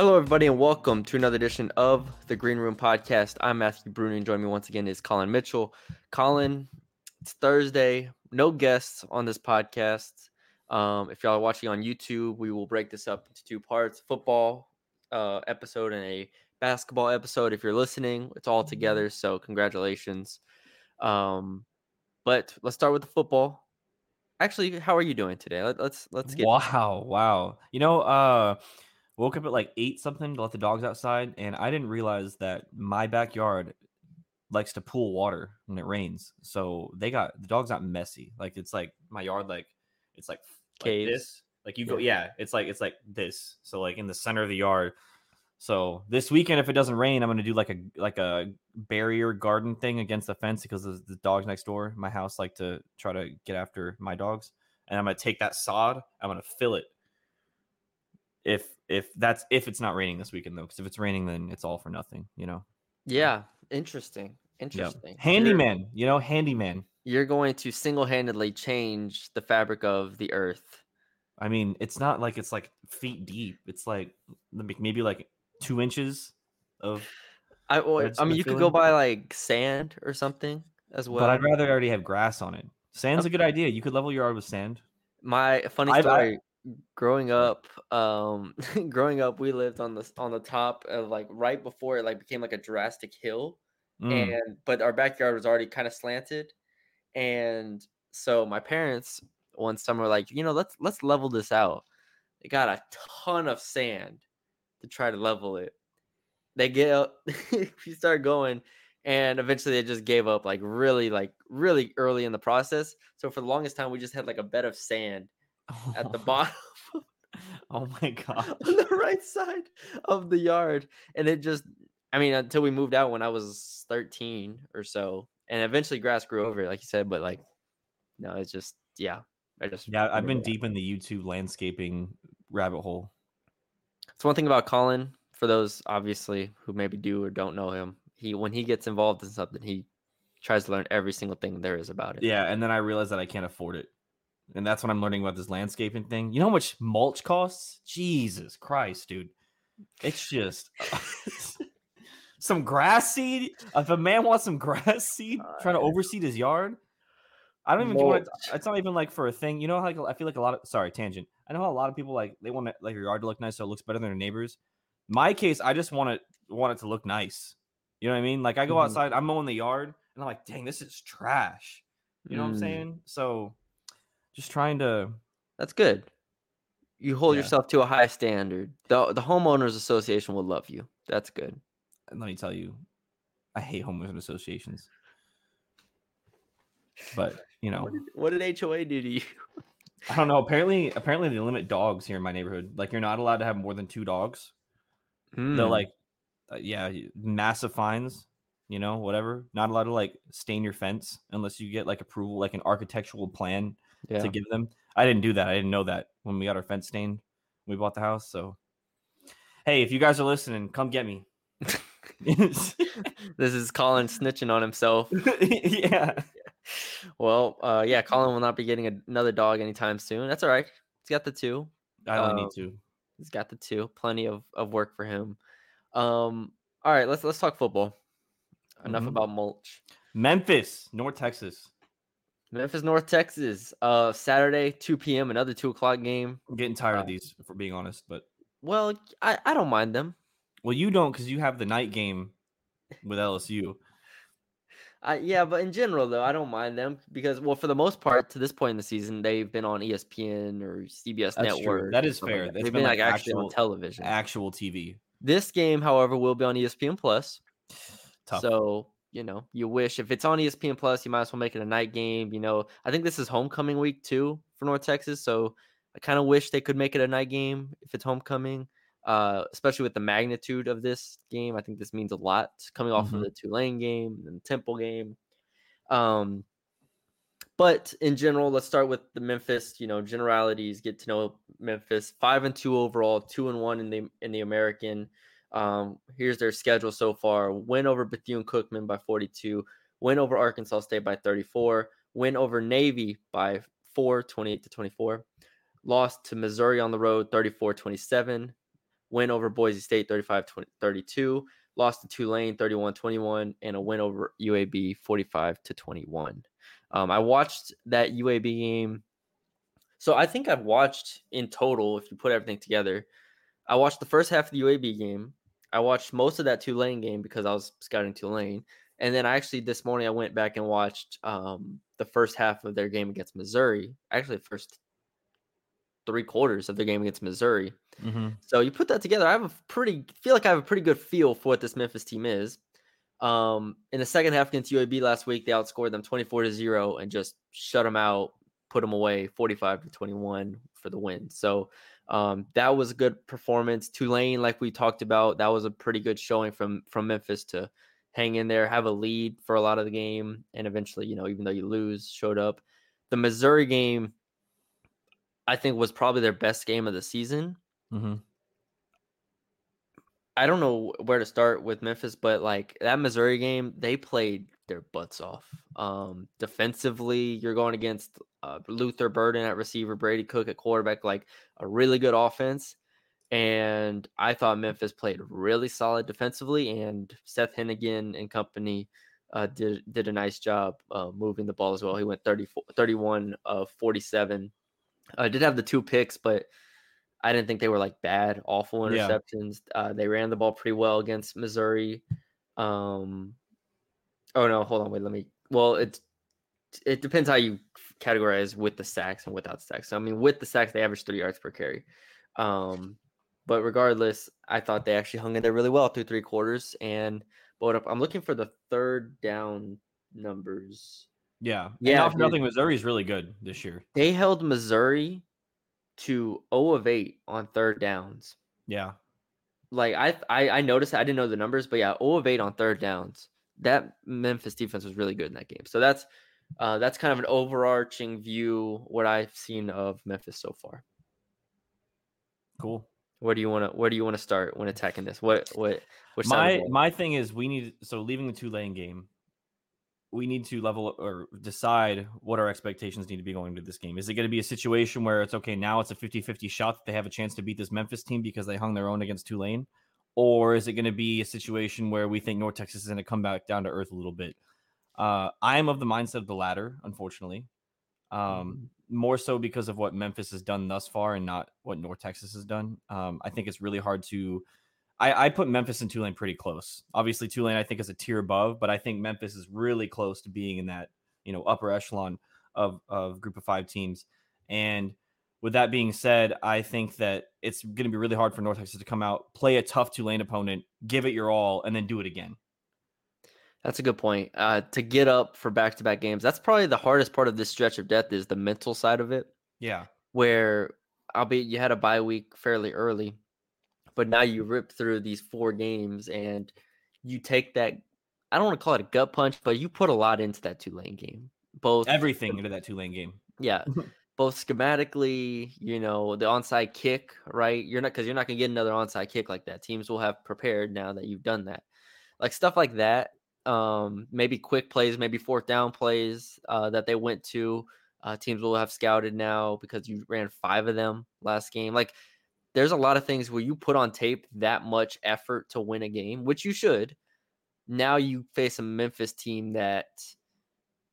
Hello, everybody, and welcome to another edition of the Green Room Podcast. I'm Matthew Bruner, and joining me once again is Colin Mitchell. Colin, it's Thursday. No guests on this podcast. Um, if y'all are watching on YouTube, we will break this up into two parts: football uh, episode and a basketball episode. If you're listening, it's all together. So congratulations. Um, but let's start with the football. Actually, how are you doing today? Let, let's let's get. Wow, wow. You know, uh woke up at like eight something to let the dogs outside, and I didn't realize that my backyard likes to pool water when it rains. So they got the dogs not messy. Like it's like my yard, like it's like, like this. Like you go, yeah, it's like it's like this. So like in the center of the yard. So this weekend, if it doesn't rain, I'm gonna do like a like a barrier garden thing against the fence because the, the dogs next door, my house, like to try to get after my dogs, and I'm gonna take that sod, I'm gonna fill it. If if that's if it's not raining this weekend though, because if it's raining, then it's all for nothing, you know. Yeah, interesting. Yep. Interesting. You're- Handyman, you know, handyman. you're going to single-handedly change the fabric of the earth. I mean, it's not like it's like feet deep. It's like maybe like two inches of. I, well, I mean, you could go feeling. by like sand or something as well. but I'd rather already have grass on it. Sand's a good idea. You could level your yard with sand. My funny I've- story. Growing up, um, growing up, we lived on the on the top of like right before it like became like a drastic hill, Mm. and but our backyard was already kind of slanted, and so my parents one summer were like, you know, let's let's level this out. They got a ton of sand to try to level it. They get up, we start going, and eventually they just gave up like really like really early in the process. So for the longest time, we just had like a bed of sand at the bottom Oh my god. on the right side of the yard and it just i mean until we moved out when i was 13 or so and eventually grass grew over it like you said but like no it's just yeah i just Yeah, I've been that. deep in the YouTube landscaping rabbit hole. it's one thing about colin for those obviously who maybe do or don't know him he when he gets involved in something he tries to learn every single thing there is about it Yeah, and then I realized that I can't afford it. And that's when I'm learning about this landscaping thing. You know how much mulch costs? Jesus Christ, dude. It's just some grass seed. If a man wants some grass seed trying to overseed his yard, I don't even want it. mulch. It's not even like for a thing. You know, how, like I feel like a lot of sorry tangent. I know how a lot of people like they want it, like your yard to look nice so it looks better than their neighbors. My case, I just want it want it to look nice. You know what I mean? Like I go Mhm. outside, I'm mowing the yard, and I'm like, dang, this is trash. You know what I'm Mm, saying? So just trying to that's good you hold Yeah. yourself to a high standard the, the homeowners association will love you that's good and let me tell you, I hate homeowners associations. But you know, what did, what did hoa do to you I don't know. Apparently, apparently they limit dogs here in my neighborhood. Like you're not allowed to have more than two dogs. They're Hmm. like, uh, yeah, massive fines. You know, whatever. Not allowed to like stain your fence unless you get like approval, like an architectural plan yeah to give them. I didn't do that. I didn't know that when we got our fence stained. We bought the house. So, hey, if you guys are listening, come get me. this is Colin snitching on himself. yeah. Well, uh, yeah, Colin will not be getting a- another dog anytime soon. That's all right. He's got the two. I only Um, need to. He's got the two. Plenty of, of work for him. Um, all right, let's let's talk football. Enough Mhm. about mulch. Memphis, North Texas. Memphis, North Texas. Uh, Saturday, two p.m. Another two o'clock game. I'm getting tired Uh, of these, if we're being honest. But Well, I, I don't mind them. well, you don't because you have the night game with LSU. I, yeah, but in general though, I don't mind them because well, for the most part, to this point in the season, they've been on ESPN or CBS That's. Network. That or is stuff like fair. that. They've been, been like, like actually on actual- television. Actual TV. This game, however, will be on ESPN Plus. Tough. So you know, you wish if it's on ESPN Plus, you might as well make it a night game. You know, I think this is homecoming week too for North Texas, so I kind of wish they could make it a night game if it's homecoming. Uh, especially with the magnitude of this game, I think this means a lot coming off of Mhm. the Tulane game and the Temple game. Um, but in general, let's start with the Memphis. You know, generalities. Get to know Memphis. Five and two overall, two and one in the in the American. Um, here's their schedule so far: win over Bethune Cookman by 42, win over Arkansas State by 34, win over Navy by four, 28 to 24, lost to Missouri on the road, 34-27, win over Boise State 35 32, lost to Tulane 31 21, and a win over UAB 45 to 21. Um, I watched that UAB game. So I think I've watched in total, if you put everything together, I watched the first half of the UAB game. I watched most of that Tulane game because I was scouting Tulane. And then I actually this morning I went back and watched um, the first half of their game against Missouri. Actually, the first three quarters of their game against Missouri. Mm-hmm. So you put that together, I have a pretty feel like I have a pretty good feel for what this Memphis team is. Um, in the second half against UAB last week, they outscored them 24 to 0 and just shut them out, put them away 45 to 21 for the win. So um, that was a good performance. Tulane, like we talked about, that was a pretty good showing from from Memphis to hang in there, have a lead for a lot of the game, and eventually, you know, even though you lose, showed up. The Missouri game, I think, was probably their best game of the season. Mm-hmm. I don't know where to start with Memphis, but like that Missouri game, they played their butts off. Um, defensively, you're going against uh, Luther Burden at receiver, Brady Cook at quarterback, like a really good offense. And I thought Memphis played really solid defensively, and Seth Henigan and company uh, did did a nice job uh, moving the ball as well. He went 34, 31 of 47. I uh, did have the two picks, but I didn't think they were like bad, awful interceptions. Yeah. Uh, they ran the ball pretty well against Missouri. Um, oh no, hold on, wait, let me. Well, it's it depends how you categorize with the sacks and without sacks. So I mean, with the sacks, they averaged three yards per carry. Um, but regardless, I thought they actually hung in there really well through three quarters. And but up, I'm looking for the third down numbers. Yeah, yeah. Not nothing, Missouri's really good this year. They held Missouri to 0 of 8 on third downs. Yeah. Like I, I I noticed I didn't know the numbers, but yeah, 0 of 8 on third downs. That Memphis defense was really good in that game. So that's uh, that's kind of an overarching view what I've seen of Memphis so far. Cool. Where do you want to where do you want to start when attacking this? What what which my my thing is we need so leaving the Tulane game, we need to level or decide what our expectations need to be going into this game. Is it going to be a situation where it's okay, now it's a 50 50 shot that they have a chance to beat this Memphis team because they hung their own against Tulane? Or is it going to be a situation where we think North Texas is going to come back down to earth a little bit? Uh, I am of the mindset of the latter, unfortunately. Um, mm-hmm. More so because of what Memphis has done thus far and not what North Texas has done. Um, I think it's really hard to I, I put Memphis and Tulane pretty close. Obviously, Tulane I think is a tier above, but I think Memphis is really close to being in that you know upper echelon of of group of five teams. And with that being said, I think that it's going to be really hard for North Texas to come out, play a tough Tulane opponent, give it your all, and then do it again. That's a good point. Uh, to get up for back to back games, that's probably the hardest part of this stretch of death is the mental side of it. Yeah. Where, I'll be, you had a bye week fairly early, but now you rip through these four games and you take that I don't want to call it a gut punch, but you put a lot into that Tulane game. Both everything into that Tulane game. Yeah. both schematically, you know, the onside kick, right? You're not because you're not gonna get another onside kick like that. Teams will have prepared now that you've done that. Like stuff like that. Um, maybe quick plays, maybe fourth down plays uh, that they went to. Uh, teams will have scouted now because you ran five of them last game. Like there's a lot of things where you put on tape that much effort to win a game, which you should. Now you face a Memphis team that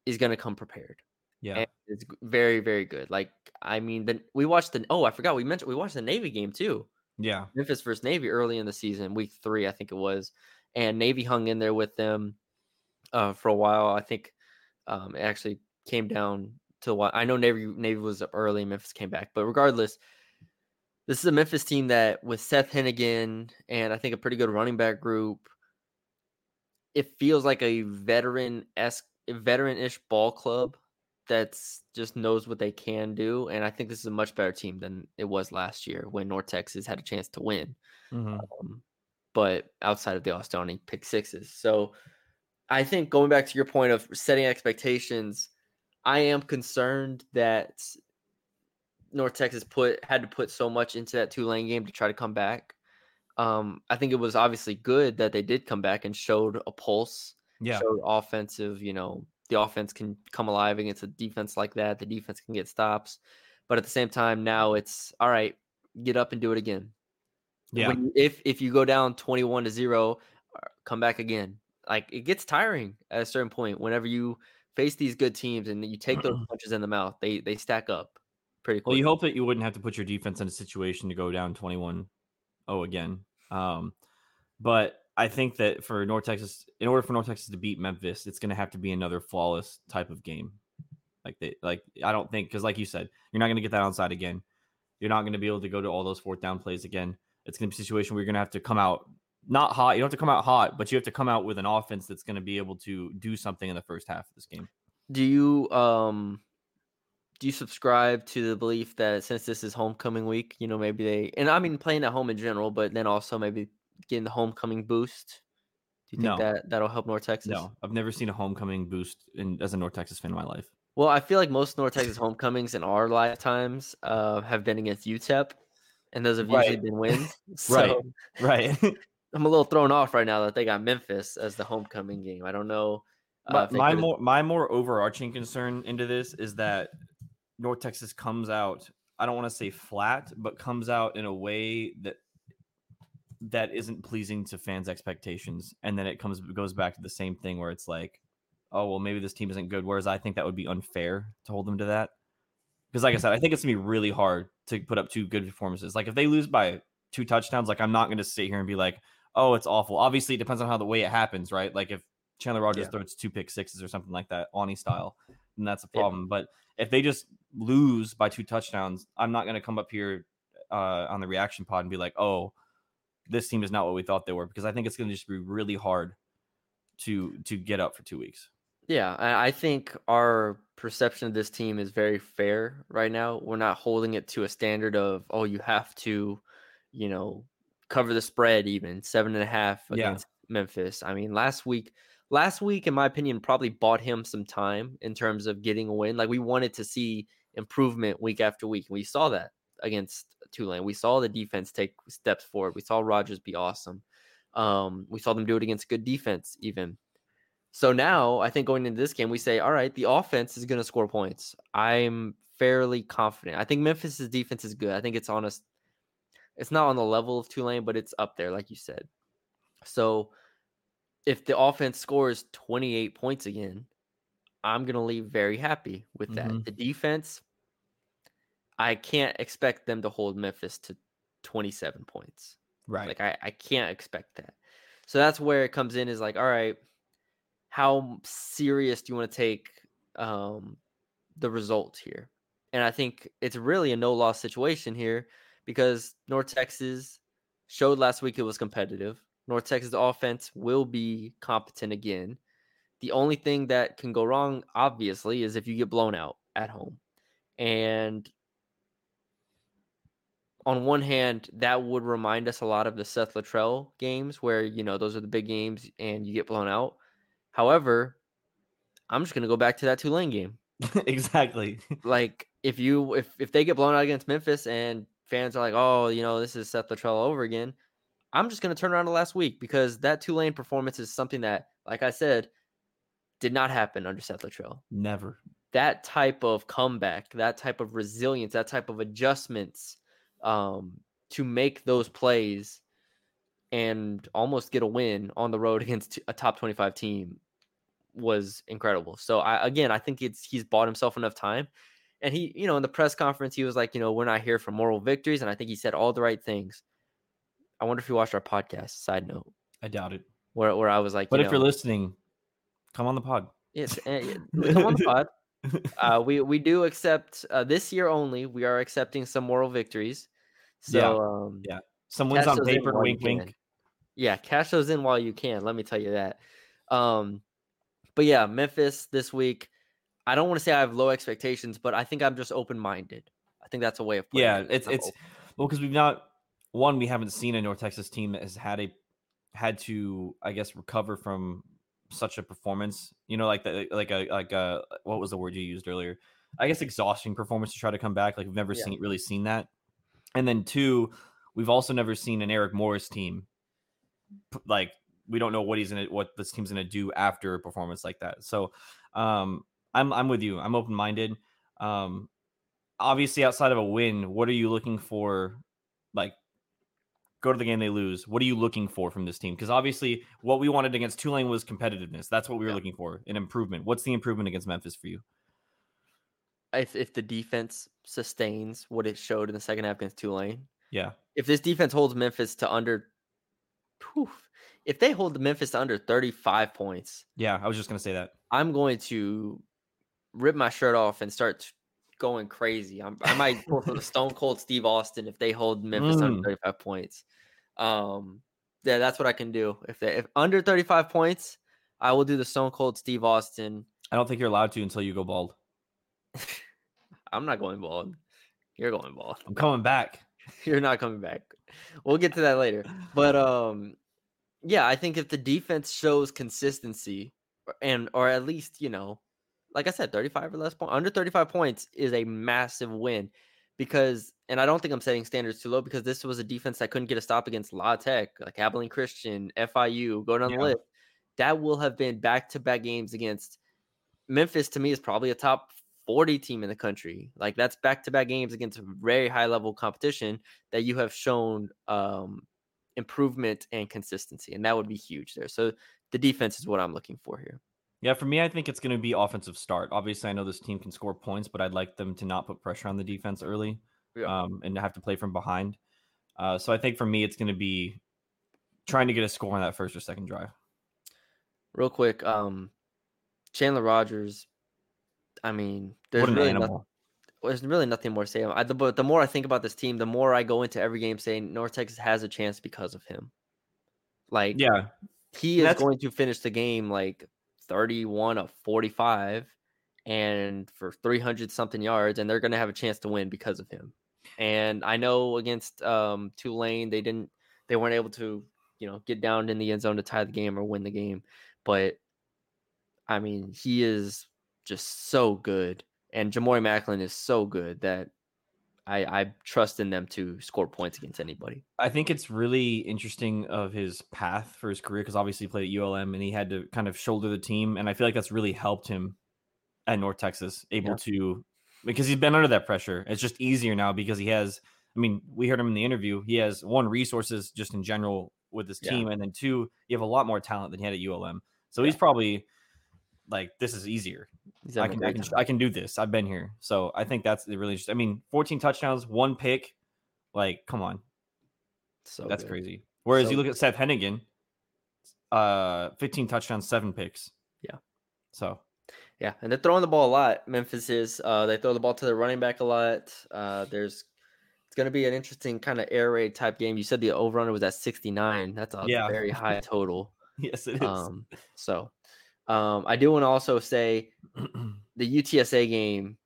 is going to come prepared. Yeah. And it's very, very good. Like, I mean, then we watched the, oh, I forgot we mentioned, we watched the Navy game too. Yeah. Memphis versus Navy early in the season, week three, I think it was. And Navy hung in there with them uh, for a while. I think um, it actually came down to what I know Navy Navy was up early, Memphis came back. But regardless, this is a Memphis team that with Seth Henigan and I think a pretty good running back group, it feels like a veteran esque veteran ish ball club that's just knows what they can do. And I think this is a much better team than it was last year when North Texas had a chance to win. Mm-hmm. Um, but outside of the Austoni pick sixes. So I think going back to your point of setting expectations, I am concerned that North Texas put had to put so much into that Tulane game to try to come back. Um, I think it was obviously good that they did come back and showed a pulse. Yeah, showed offensive. You know, the offense can come alive against a defense like that. The defense can get stops, but at the same time, now it's all right. Get up and do it again. Yeah. When, if if you go down 21 to 0, uh, come back again. Like it gets tiring at a certain point whenever you face these good teams and you take those punches in the mouth. They they stack up pretty quick. Well, you hope that you wouldn't have to put your defense in a situation to go down 21 0 again. Um, but I think that for North Texas, in order for North Texas to beat Memphis, it's going to have to be another flawless type of game. Like they, like I don't think because, like you said, you're not going to get that onside again. You're not going to be able to go to all those fourth down plays again. It's going to be a situation where you're going to have to come out not hot. You don't have to come out hot, but you have to come out with an offense that's going to be able to do something in the first half of this game. Do you um do you subscribe to the belief that since this is homecoming week, you know, maybe they and I mean playing at home in general, but then also maybe getting the homecoming boost? Do you think No. that that'll help North Texas? No, I've never seen a homecoming boost in as a North Texas fan in my life. Well, I feel like most North Texas homecomings in our lifetimes uh, have been against UTEP, and those have usually Right. been wins. So Right. Right. I'm a little thrown off right now that they got Memphis as the homecoming game. I don't know. uh, my, my more my more overarching concern into this is that North Texas comes out. I don't want to say flat, but comes out in a way that that isn't pleasing to fans' expectations, and then it comes goes back to the same thing where it's like, oh well, maybe this team isn't good. Whereas I think that would be unfair to hold them to that, because like I said, I think it's gonna be really hard to put up two good performances. Like if they lose by two touchdowns, like I'm not gonna sit here and be like, oh, it's awful. Obviously, it depends on how the way it happens, right? Like if Chandler Rogers Yeah. throws two pick sixes or something like that, Ani style, then that's a Yeah. problem. But if they just lose by two touchdowns, I'm not going to come up here uh, on the reaction pod and be like, oh, this team is not what we thought they were, because I think it's going to just be really hard to to get up for two weeks. Yeah, I think our perception of this team is very fair right now. We're not holding it to a standard of, oh, you have to, you know, cover the spread even seven and a half Yeah. against Memphis. I mean, last week, last week, in my opinion, probably bought him some time in terms of getting a win. Like we wanted to see improvement week after week. We saw that against Tulane. We saw the defense take steps forward. We saw Rogers be awesome. Um, we saw them do it against good defense, even. So now I think going into this game, we say, all right, the offense is going to score points. I'm fairly confident. I think Memphis's defense is good. I think it's honest. It's not on the level of Tulane, but it's up there, like you said. So if the offense scores 28 points again, I'm going to leave very happy with that. Mhm. The defense, I can't expect them to hold Memphis to 27 points. Right. Like I, I can't expect that. So that's where it comes in is like, all right, how serious do you want to take um the result here? And I think it's really a no loss situation here because North Texas showed last week it was competitive. North Texas offense will be competent again. The only thing that can go wrong, obviously, is if you get blown out at home. And on one hand, that would remind us a lot of the Seth Littrell games where, you know, those are the big games and you get blown out. However, I'm just gonna go back to that Tulane game. exactly. Like if you if if they get blown out against Memphis and fans are like, oh, you know, this is Seth Littrell over again, I'm just gonna turn around to last week because that Tulane performance is something that, like I said, did not happen under Seth Littrell. Never. That type of comeback, that type of resilience, that type of adjustments um, to make those plays and almost get a win on the road against a top 25 team was incredible. So I again, I think it's he's bought himself enough time. And he, you know, in the press conference, he was like, you know, we're not here for moral victories. And I think he said all the right things. I wonder if you watched our podcast, side note, I doubt it. where, where I was like, But you if know, you're listening, come on the pod. Yes, eh, come on the pod. Uh, we we do accept uh, this year only. We are accepting some moral victories. So Yeah, um, yeah. Some wins on paper, wink, wink. Yeah, cash those in while you can. Let me tell you that. Um, but yeah, Memphis this week. I don't want to say I have low expectations, but I think I'm just open minded. I think that's a way of putting Yeah, it. it's I'm it's open. well because we've not one we haven't seen a North Texas team that has had a had to I guess recover from such a performance. You know, like the like a like a what was the word you used earlier? I guess exhausting performance to try to come back. Like we've never Yeah. seen really seen that. And then two, we've also never seen an Eric Morris team like we don't know what he's gonna what this team's gonna do after a performance like that. So um I'm I'm with you. I'm open minded. Um obviously outside of a win, what are you looking for like go to the game, they lose. What are you looking for from this team? Because obviously, what we wanted against Tulane was competitiveness. That's what we were Yeah. looking for, an improvement. What's the improvement against Memphis for you? If if the defense sustains what it showed in the second half against Tulane, Yeah, if this defense holds Memphis to under, poof, if they hold the Memphis to under 35 points, yeah. I was just gonna say that. I'm going to rip my shirt off and start going crazy. I'm, I might pull for the Stone Cold Steve Austin if they hold Memphis under Mm. 35 points. Um, yeah, that's what I can do. If they, if under 35 points, I will do the Stone Cold Steve Austin. I don't think you're allowed to until you go bald. I'm not going bald. You're going bald. I'm coming back. You're not coming back. We'll get to that later. But um yeah, I think if the defense shows consistency or- and or at least, you know, like I said, 35 or less points, under 35 points is a massive win because and I don't think I'm setting standards too low because this was a defense that couldn't get a stop against La Tech, like Abilene Christian, FIU, go down Yeah. the list. That will have been back-to-back games against Memphis to me is probably a top 40 team in the country. Like that's back-to-back games against very high level competition that you have shown um improvement and consistency and that would be huge there. So the defense is what I'm looking for here. Yeah, for me, I think it's going to be offensive start. Obviously, I know this team can score points, but I'd like them to not put pressure on the defense early Yeah. um, and have to play from behind. Uh, so I think for me, it's going to be trying to get a score on that first or second drive. Real quick, um Chandler Rogers I mean, there's really nothing, there's really nothing more to say. I, the, but the more I think about this team, the more I go into every game saying North Texas has a chance because of him. Like, Yeah, he is going to finish the game like 31 of 45 and for 300 something yards and they're going to have a chance to win because of him. And i know against um tulane they didn't they weren't able to you know get down in the end zone to tie the game or win the game but i mean he is just so good and jamori macklin is so good that i i trust in them to score points against anybody I think it's really interesting of his path for his career because obviously he played at ULM and he had to kind of shoulder the team, and I feel like that's really helped him at North Texas, able Yeah. to because he's been under that pressure. It's just easier now because he has. I mean, we heard him in the interview. He has one resources just in general with his Yeah. team, and then two, you have a lot more talent than he had at ULM. So he's probably like, this is easier. I can, I can. I can do this. I've been here. So I think that's really interesting. I mean, 14 touchdowns, one pick. Like, come on. so That's good. crazy. Whereas So you look at Seth Henigan, uh, 15 touchdowns, seven picks. Yeah. So Yeah, and they're throwing the ball a lot. Memphis is. Uh, they throw the ball to the running back a lot. Uh, there's it's going to be an interesting kind of air raid type game. You said the over under was at 69. That's a Yeah. very high total. yes, it is. Um, so um, I do want to also say the UTSA game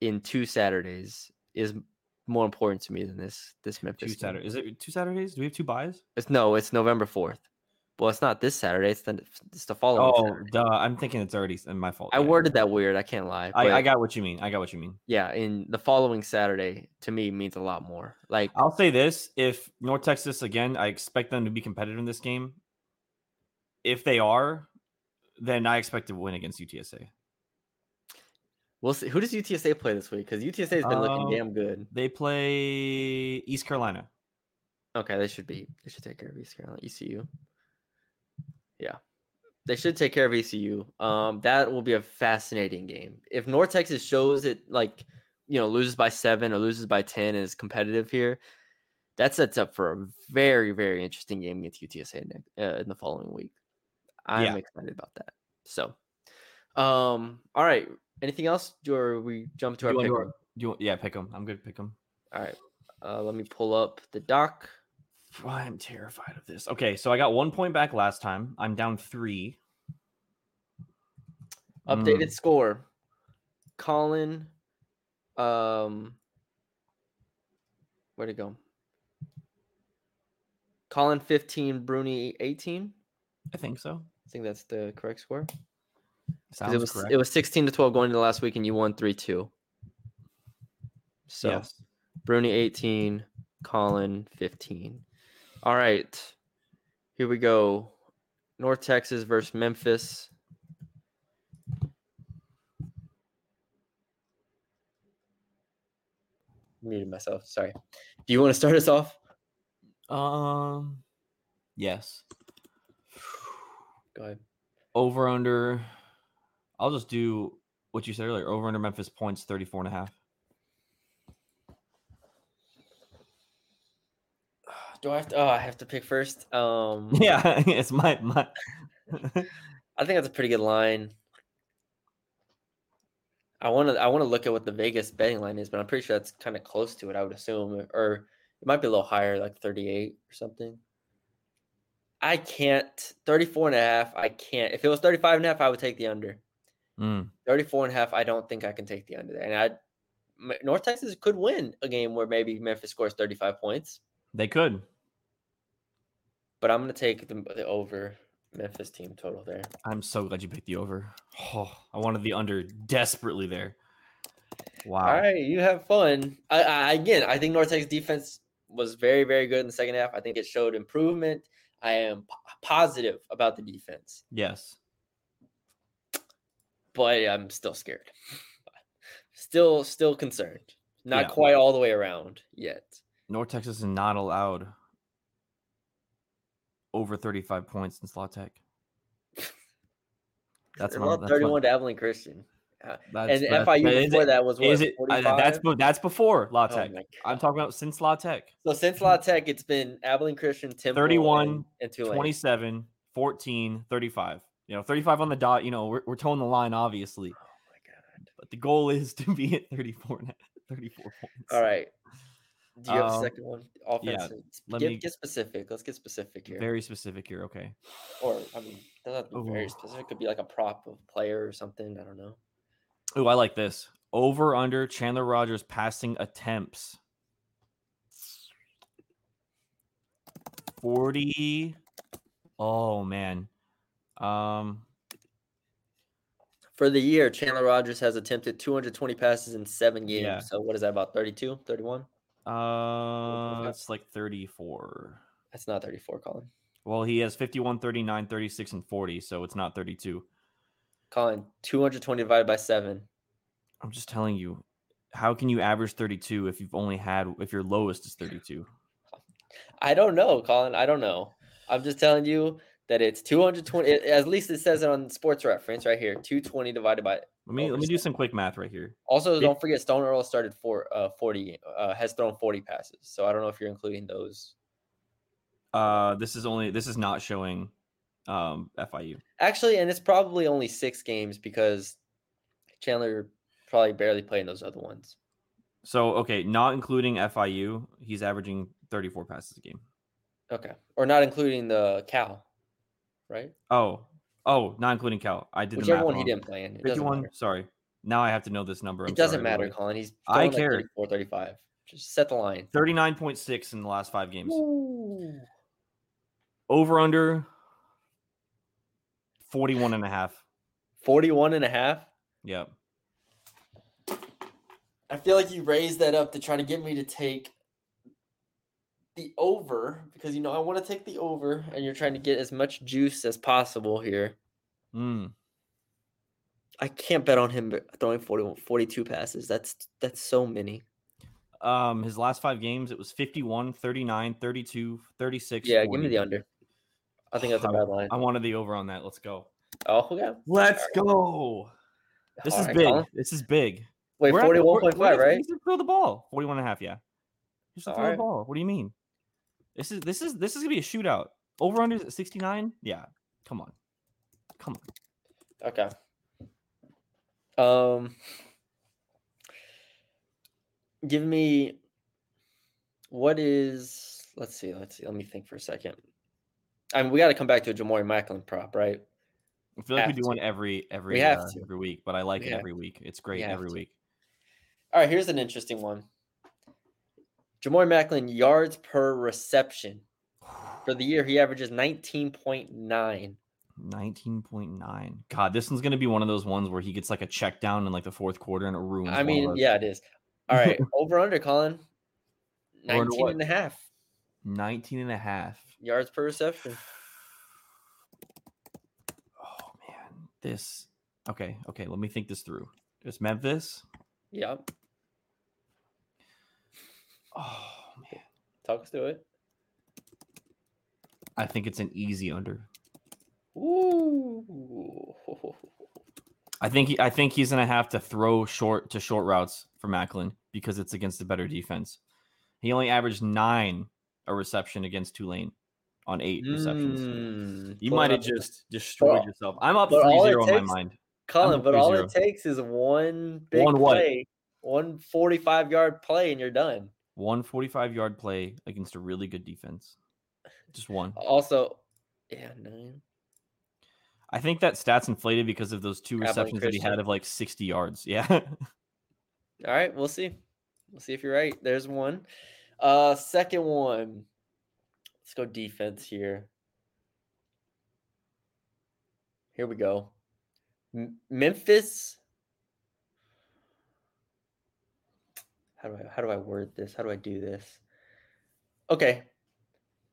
in two Saturdays is more important to me than this this Memphis. two game. Saturdays. Is it two Saturdays? Do we have two buys? It's no, it's November 4th. Well, it's not this Saturday. It's the it's the following. Oh, Saturday. duh. I'm thinking it's already my fault. I Yeah. worded that weird. I can't lie. I, I got what you mean. I got what you mean. yeah, in the following Saturday to me means a lot more. Like I'll say this: if North Texas again, I expect them to be competitive in this game. If they are, then I expect to win against UTSA. we'll see. Who does UTSA play this week? Because UTSA has been looking Um, damn good. They play East Carolina. Okay, they should be. They should take care of East Carolina, ECU. Yeah, they should take care of ECU. Um, that will be a fascinating game. If North Texas shows it, like you know, loses by seven or loses by ten, and is competitive here, that sets up for a very, very interesting game against UTSA next, uh, in the following week. I'm Yeah. excited about that. So, um, all right. Anything else? Or we jump to Do our pick? do you 'em? want- do you want- yeah, pick them. I'm good. Pick them. All right. Uh, let me pull up the doc. I'm terrified of this. Okay, so I got one point back last time. I'm down three. Updated Mm. score. Colin. Um. Where'd it go? Colin 15, Bruni 18. I think so. I think that's the correct score. Sounds it was correct. it was 16 to 12 going into last week, and you won 3 2. So yes. Bruni 18, Colin 15. All right. Here we go. North Texas versus Memphis. Muted myself. Sorry. Do you want to start us off? Um, yes. Go ahead. Over under. I'll just do what you said earlier. Over under Memphis points 34 and a half. Do I have to? Oh, I have to pick first. Um, Yeah, it's my my. I think that's a pretty good line. I want to. I want to look at what the Vegas betting line is, but I'm pretty sure that's kind of close to it. I would assume, or it might be a little higher, like 38 or something. I can't 34 and a half. I can't. If it was 35 and a half, I would take the under. Mm, 34 and a half, I don't think I can take the under there. And I North Texas could win a game where maybe Memphis scores 35 points, they could. but I'm going to take the, the over Memphis team total there. I'm so glad you picked the over. Oh, I wanted the under desperately there. Wow. All right, you have fun. I, I again, I think North Texas defense was very, very good in the second half. I think it showed improvement. I am p- positive about the defense, Yes. but I'm still scared. Still, still concerned. Not Yeah. quite all the way around yet. North Texas is not allowed over 35 points in slot tech. That's my, that's my- 31 to Abilene Christian, that's- and that's- FIU before it- that was what Is it? I- 45? that's that's before La Oh Tech. my I'm talking about since La Tech. So since La Tech, it's been Abilene Christian, Temple, 31, and, and Tulane. 27, 14, 35. You know, 35 on the dot. You know, we're, we're towing the line, obviously. Oh my god! But the goal is to be at 34, and 34 points. All right. Do you have a Um, second one? yeah, Offense. let get, me- get specific. Let's get specific here. Very specific here. Okay. or I mean, doesn't have to be very specific. It could be like a prop of player or something. I don't know. Oh, I like this. Over under Chandler Rogers passing attempts. 40. Oh man. Um For the year, Chandler Rogers has attempted 220 passes in seven games. Yeah. So what is that about 32, 31? uh that's like 34. That's not 34, Colin. Well, he has 51, 39, 36 and 40, so it's not 32. Colin, 220 divided by seven. I'm just telling you. How can you average 32 if you've only had if your lowest is 32? I don't know, Colin. I don't know. I'm just telling you that it's 220. it- At least it says it on Sports Reference right here. 220 divided by. Let me let me do some quick math right here. Also, don't forget Stone Earle started for uh 40. Uh, has thrown 40 passes. So I don't know if you're including those. Uh this is only this is not showing um FIU. Actually, and it's probably only six games because Chandler probably barely played in those other ones. So okay, not including FIU, he's averaging 34 passes a game. Okay, or not including the Cal, right? Oh, oh, not including Cal. I did the Whichever math one he wrong. didn't play in. It 51. Sorry. Now I have to know this number. I'm It doesn't sorry, matter, everybody. Colin. He's I throwing like care. 34, 35. Just set the line. 39.6 in the last five games. Over under 41 and a half. 41 and a half. Yep. I feel like you raised that up to try to get me to take the over because you know I want to take the over and you're trying to get as much juice as possible here. Mm. I can't bet on him throwing 41, 42 passes. That's that's so many. Um, his last five games, it was 51, 39, 32, 36. Yeah, give me the under. I think that's a bad line. I wanted the over on that. Let's go. Oh, okay. Let's go. This All is right, big. Colin. This is big. Wait, We're at the- we're- 41.5, we're right? He said throw the ball. 41 and a half, yeah. He said All throw the ball. What do you mean? This is this is this is gonna be a shootout. Over under 69? Yeah. Come on. Come on. Okay. Um give me what is let's see, let's see. Let me think for a second. I mean, we got to come back to a Jamori Macklin prop, right? I feel like we do to. one every every have uh, to. every week, but I like We it have every week. It's great have every to. week. All right, here's an interesting one. Jamori Macklin yards per reception. For the year, he averages 19.9. 19.9. God, this one's gonna be one of those ones where he gets like a check down in like the fourth quarter and it ruins. I mean, yeah, it is. All right, over under, Colin. Over 19 what? and a half 19 and a half. yards per reception. Oh man, this. Okay, okay. Let me think this through. It's Memphis. Yep. Oh man, Talk us through it. I think it's an easy under. Ooh. I think he, I think he's gonna have to throw short to short routes for Macklin because it's against a better defense. He only averaged nine a reception against Tulane on eight receptions. Mm, You might have just destroyed yourself. I'm up but all it 3-0 in my mind. Colin, but all it takes is one big One play, one 45 yard play, and you're done. One 45 yard play against a really good defense. Just one. Also, yeah, nine. I think that stat's inflated because of those two receptions that he had of like 60 yards. Yeah. All right, we'll see. We'll see if you're right. There's one. Uh, second one. Let's go defense here. Here we go. M- Memphis. How do I how do I word this? How do I do this? Okay.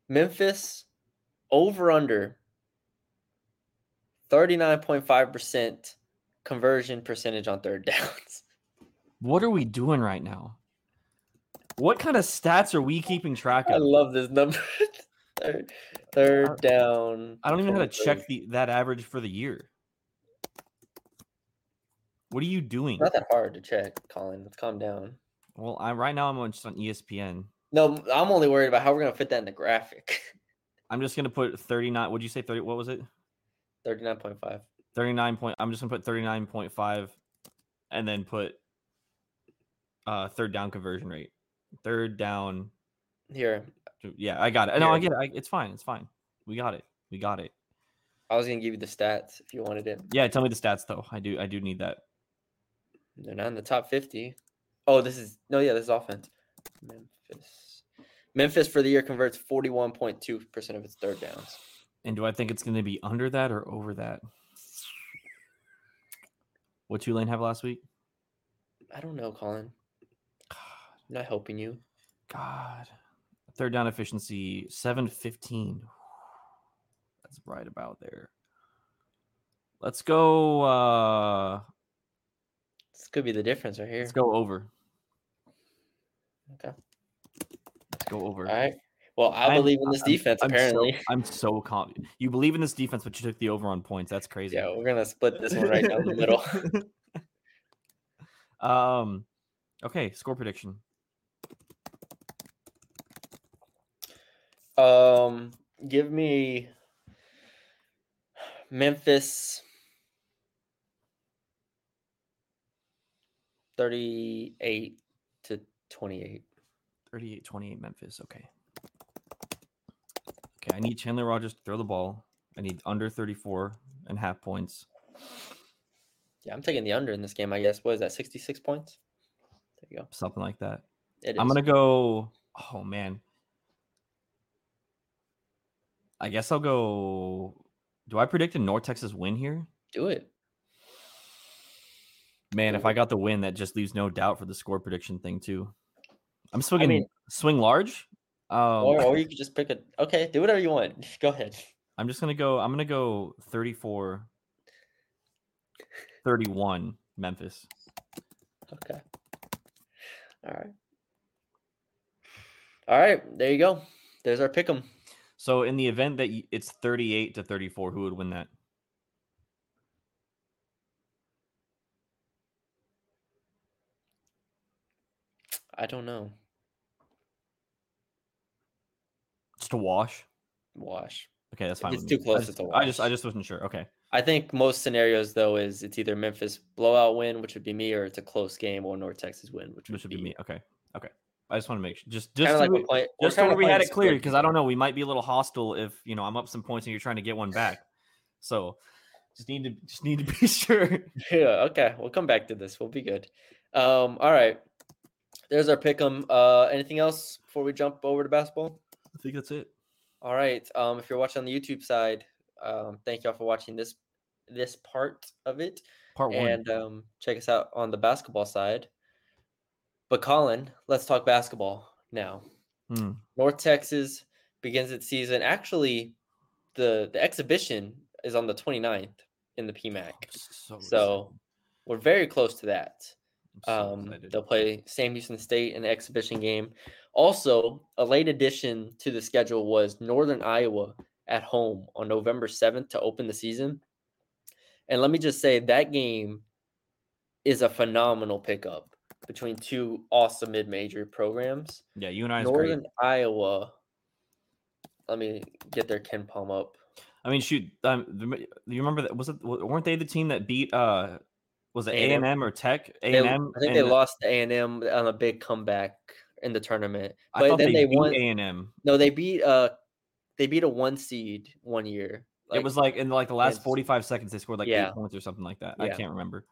Memphis over under 39.5% conversion percentage on third downs. what are we doing right now? What kind of stats are we keeping track of? I love this number. third, third down. I don't even know how to check the that average for the year. What are you doing? It's not that hard to check, Colin. Let's calm down. Well, I right now I'm just on ESPN. No, I'm only worried about how we're gonna fit that in the graphic. I'm just gonna put 39. Would you say 30? What was it? Thirty-nine point five. 39 point. I'm just gonna put 39.5, and then put uh third down conversion rate. Third down. Here, Yeah, I got it. No, I get it. I, it's fine. It's fine. We got it. We got it. I was gonna give you the stats if you wanted it. Yeah, tell me the stats though. I do. I do need that. They're not in the top fifty. Oh, this is no, yeah, this is offense. Memphis. Memphis for the year converts forty-one point two percent of its third downs. And do I think it's going to be under that or over that? What Tulane have last week? I don't know, Colin. I'm not helping you. God, third down efficiency seven fifteen. That's right about there. Let's go. uh This could be the difference right here. Let's go over. Okay. Let's go over. All right. Well, I I'm- believe in this I'm- defense. I'm so- apparently. I'm so confident. You believe in this defense, but you took the over on points. That's crazy. Yeah, we're gonna split this one right down the middle. um. Okay, score prediction. Um, give me Memphis thirty-eight to twenty-eight. 38-28 Memphis. Okay. Okay, I need Chandler Rogers to throw the ball. I need under 34 and half points. Yeah, I'm taking the under in this game. I guess. What is that? Sixty-six points. There you go. Something like that. I'm gonna go. Oh man. I guess I'll go. Do I predict a North Texas win here? do it. Man, if I got the win, that just leaves no doubt for the score prediction thing too. I'm swinging mean- swing large. Um, or, or you could just pick a. Okay, do whatever you want. Go ahead. I'm just gonna go. I'm gonna go 34, 31 Memphis. Okay. All right. All right. There you go. There's our pick 'em. So in the event that it's 38 to 34, who would win that? I don't know. Just a wash. Wash. Okay, that's fine. it's too me. close, I just, it's I just, I just wasn't sure. Okay. I think most scenarios though is it's either Memphis blowout win, which would be me, or it's a close game, or North Texas win, which would, Which would be be me. Okay. Okay. I just want to make sure. Just, just, so like we, we're playing, we're just so we had it clear, because I don't know, we might be a little hostile if you know I'm up some points and you're trying to get one back. So just need to just need to be sure. Yeah. Okay. We'll come back to this. We'll be good. Um. All right. There's our pick 'em. Uh. Anything else before we jump over to basketball? I think that's it. All right. Um, if you're watching on the YouTube side, um, thank y'all for watching this this part of it, Part one. and um, check us out on the basketball side. But Colin, let's talk basketball now. Hmm. North Texas begins its season. Actually, the the exhibition is on the 29th in the PMAC, So, so we're very close to that. so Um, they'll play Sam Houston State in the exhibition game. Also, a late addition to the schedule was Northern Iowa at home on November 7th to open the season. And let me just say that game is a phenomenal pickup between two awesome mid-major programs. Yeah, you and I. Northern great. Iowa. Let me get their KenPom up. I mean, shoot, um, you remember that? Was it? weren't they the team that beat? uh Was it A A&M. or Tech? A and M. I think they lost to A and M on a big comeback in the tournament, I but then they, they, won. beat A and M. No, they beat uh, they beat a one seed one year. It was like in like the last forty five seconds, they scored like Yeah. eight points or something like that. I can't remember.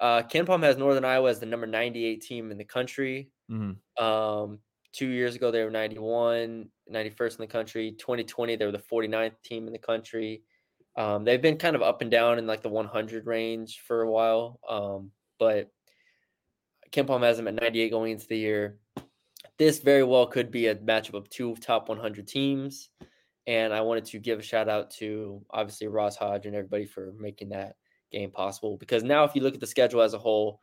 Uh, KenPom has Northern Iowa as the number ninety eight team in the country. Mhm. Um, two years ago, they were 91, 91st in the country. 2020, they were the 49th team in the country. Um, they've been kind of up and down in like the 100 range for a while. Um, but KenPom has them at 98 going into the year. This very well could be a matchup of two top 100 teams. And I wanted to give a shout out to obviously Ross Hodge and everybody for making that game possible. Because now, if you look at the schedule as a whole,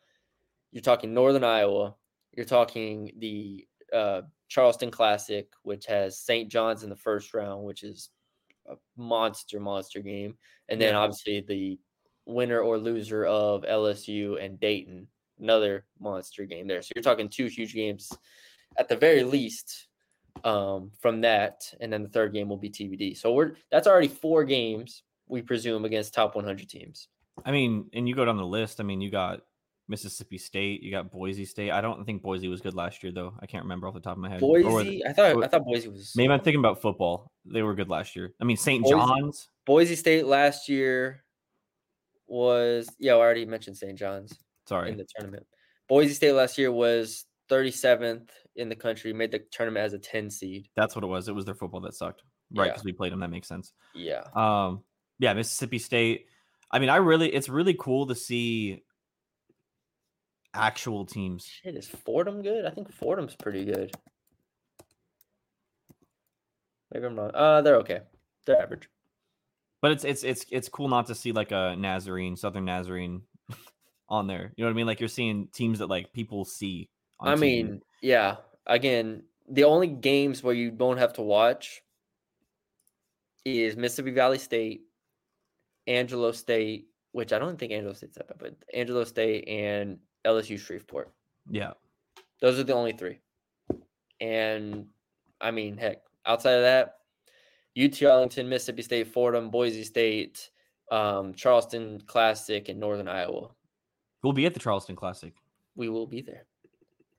you're talking Northern Iowa, you're talking the uh, Charleston Classic, which has St. John's in the first round, which is a monster, monster game. And then Yeah. obviously the winner or loser of LSU and Dayton, another monster game there. So you're talking two huge games at the very least um, from that. And then the third game will be TBD. So we're that's already four games, we presume, against top 100 teams. I mean, and you go down the list. I mean, you got Mississippi State, you got Boise State. I don't think Boise was good last year, though. I can't remember off the top of my head. Boise, I thought I thought Boise was maybe I'm thinking about football. They were good last year. I mean, St. Boise- John's. Boise State last year was yeah, I already mentioned St. John's Sorry. in the tournament. Boise State last year was 37th in the country, made the tournament as a 10 seed. That's what it was. It was their football that sucked. Right, Yeah. because we played them. That makes sense. Yeah. Um, yeah, Mississippi State. I mean, I really, it's really cool to see actual teams. Shit, is Fordham good? I think Fordham's pretty good. Maybe I'm wrong. Uh, they're okay. They're average. But it's it's it's it's cool not to see like a Nazarene, Southern Nazarene on there. You know what I mean? Like you're seeing teams that like people see. On I TV. mean, yeah. Again, the only games where you don't have to watch is Mississippi Valley State, Angelo State, which I don't think Angelo State's that bad, but Angelo State and LSU Shreveport. yeah, Those are the only three. And I mean, heck, outside of that, UT Arlington, Mississippi State, Fordham, Boise State, um, Charleston Classic, and Northern Iowa. we'll be at the Charleston Classic. We will be there.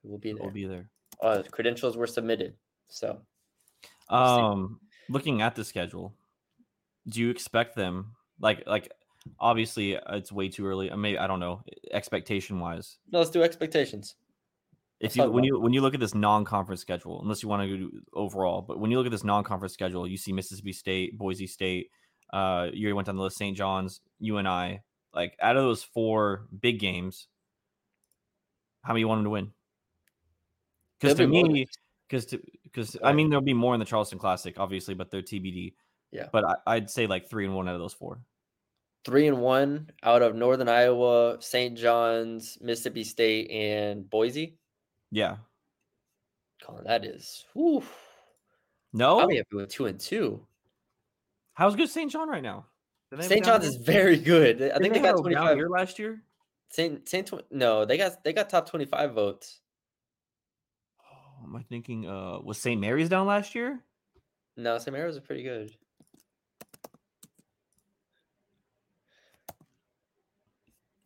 We will be there. We'll be there. uh, credentials were submitted. So. Um, looking at the schedule, do you expect them like like obviously uh, it's way too early. I mean, I don't know expectation wise. no, let's do expectations. If you when you when you look at this non-conference schedule, unless you want to do overall, but when you look at this non-conference schedule, you see Mississippi State, Boise State. Uh, you already went down the list: St. John's, you and I. Like out of those four big games, how many you want them to win? Because to be me, because to because I mean there'll be more in the Charleston Classic, obviously, but they're TBD. Yeah. But I, I'd say like three and one out of those four. Three and one out of Northern Iowa, St. John's, Mississippi State, and Boise. Yeah. Colin, that is. Whew, No. I'll be happy with two and two. How's good St. John right now? Did they have a St. John's is very good. I think they, have got 25. year last year. Saint tw- no, they got they got top 25 votes. Oh, am I thinking? Uh, was St. Mary's down last year? No, St. Mary's are pretty good.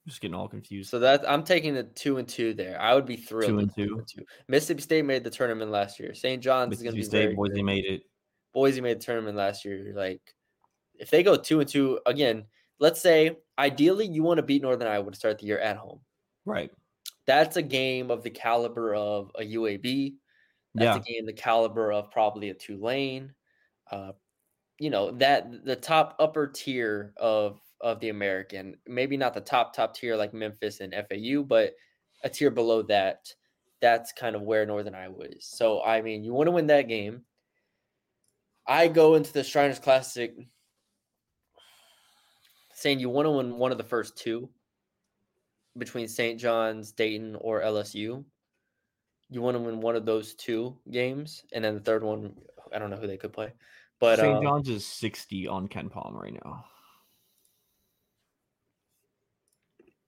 Just getting all confused. So that I'm taking the two and two there. I would be thrilled. Two and with two. two. Mississippi State made the tournament last year. St. John's is going to be very State, Boise good. made it. Boise made the tournament last year. Like, if they go two and two again, let's say ideally you want to beat Northern Iowa to start the year at home. Right. That's a game of the caliber of a UAB. That's Yeah. a game the caliber of probably a Tulane. Uh, you know that the top upper tier of of the American, maybe not the top top tier like Memphis and FAU, but a tier below that. That's kind of where Northern Iowa is. So I mean, you want to win that game. I go into the Shriners Classic saying you want to win one of the first two between St. John's, Dayton, or LSU. You want to win one of those two games, and then the third one, I don't know who they could play, But St. uh, John's is 60 on KenPom right now.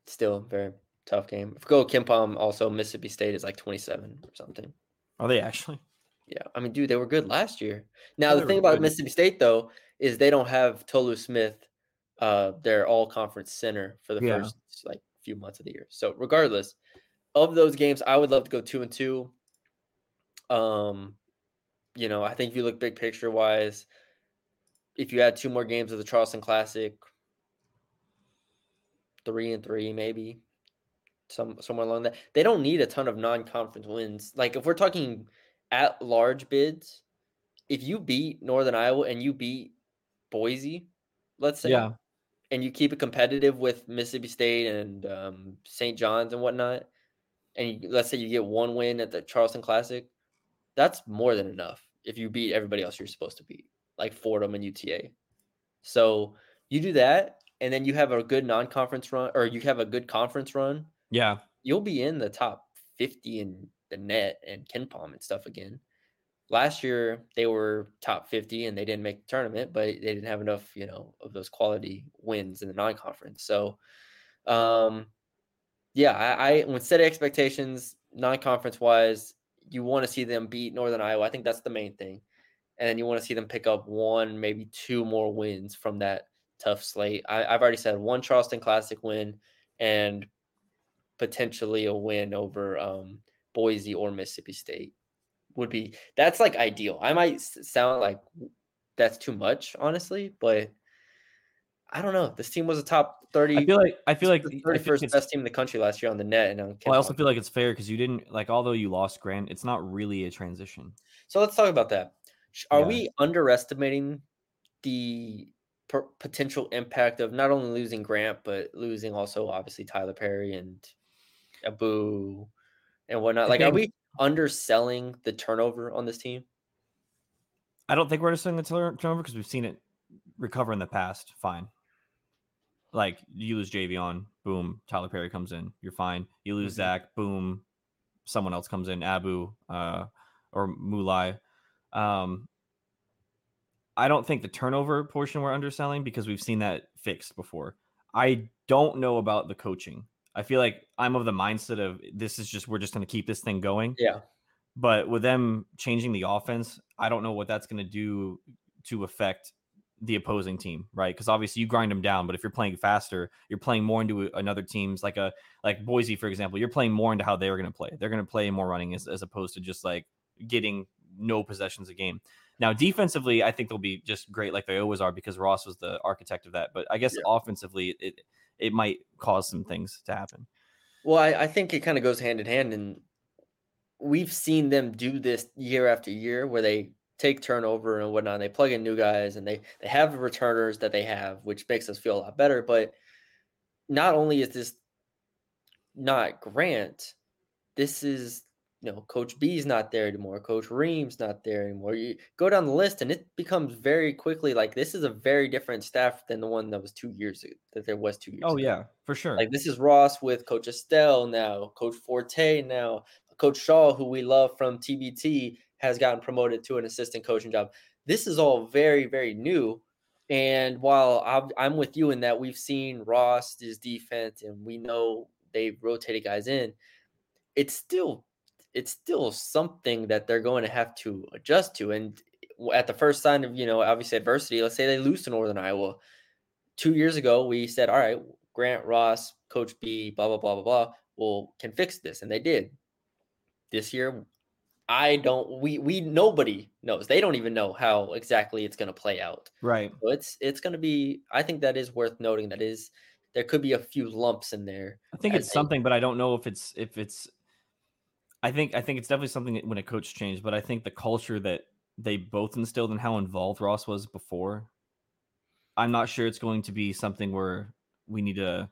Still very tough game. If we go KenPom, also Mississippi State is like 27 or something. Are they actually? Yeah, I mean, dude, they were good last year. Now Yeah, the thing about good. Mississippi State though is they don't have Tolu Smith, uh, their all conference center for the Yeah. first like few months of the year. So regardless of those games, I would love to go two and two. Um, you know, I think if you look big picture wise, if you had two more games of the Charleston Classic, three and three maybe, some somewhere along that. They don't need a ton of non-conference wins. Like if we're talking at large bids, if you beat Northern Iowa and you beat Boise, let's say, Yeah. and you keep it competitive with Mississippi State and um, St. John's and whatnot, and you, let's say you get one win at the Charleston Classic, that's more than enough if you beat everybody else you're supposed to beat, like Fordham and UTA. So you do that, and then you have a good non-conference run, or you have a good conference run. Yeah. You'll be in the top 50 in the net and KenPom and stuff again. Last year they were top 50 and they didn't make the tournament, but they didn't have enough, you know, of those quality wins in the non-conference. So, um, yeah, I, I when set expectations non-conference wise, you want to see them beat Northern Iowa. I think that's the main thing, and then you want to see them pick up one, maybe two more wins from that tough slate. I, I've already said one Charleston Classic win and potentially a win over um, Boise or Mississippi State would be that's like ideal. I might sound like that's too much, honestly, but I don't know. This team was a top thirty. I feel like I feel like the I 31st best team in the country last year on the net. And well, I also Ken feel like it's fair because you didn't like although you lost Grant, it's not really a transition. So let's talk about that. Are Yeah. we underestimating the potential impact of not only losing Grant, but losing also obviously Tyler Perry and Abu and whatnot? Like, are we underselling the turnover on this team? I don't think we're underselling the turnover because we've seen it recover in the past. Fine. Like you lose Javion, boom, Tyler Perry comes in, you're fine. You lose Mhm. Zach, boom, someone else comes in, Abu, uh, or Moulaye. Um, I don't think the turnover portion we're underselling because we've seen that fixed before. I don't know about the coaching. I feel like I'm of the mindset of this is just we're just going to keep this thing going. Yeah. But with them changing the offense, I don't know what that's going to do to affect the opposing team, right? Because obviously you grind them down, but if you're playing faster, you're playing more into another team's like a like Boise, for example. You're playing more into how they're going to play. They're going to play more running as, as opposed to just like getting no possessions a game. Now, defensively, I think they'll be just great, like they always are, because Ross was the architect of that. But I guess Yeah. offensively, it it might cause some things to happen. Well, I, I think it kind of goes hand in hand, and we've seen them do this year after year, where they take turnover and whatnot. And they plug in new guys, and they they have the returners that they have, which makes us feel a lot better. But not only is this not Grant, this is you know Coach B's not there anymore. Coach Ream's not there anymore. You go down the list, and it becomes very quickly like this is a very different staff than the one that was two years ago. That there was two years. Oh ago. yeah, for sure. Like this is Ross with Coach Estelle now, Coach Forte now, Coach Shaw, who we love from TBT, has gotten promoted to an assistant coaching job. This is all very, very new. And while I'm, I'm with you in that we've seen Ross, Ross's defense and we know they've rotated guys in, it's still it's still something that they're going to have to adjust to. And at the first sign of you know obviously adversity, let's say they lose to Northern Iowa, two years ago we said, all right, Grant Ross, Coach B, blah blah blah blah blah, will can fix this, and they did. This year, I don't. We we nobody knows. They don't even know how exactly it's going to play out. right. So it's it's going to be. I think that is worth noting. That is there could be a few lumps in there. I think it's something, but I don't know if it's if it's. I think I think it's definitely something that when a coach changed, but I think the culture that they both instilled and how involved Ross was before, I'm not sure it's going to be something where we need to.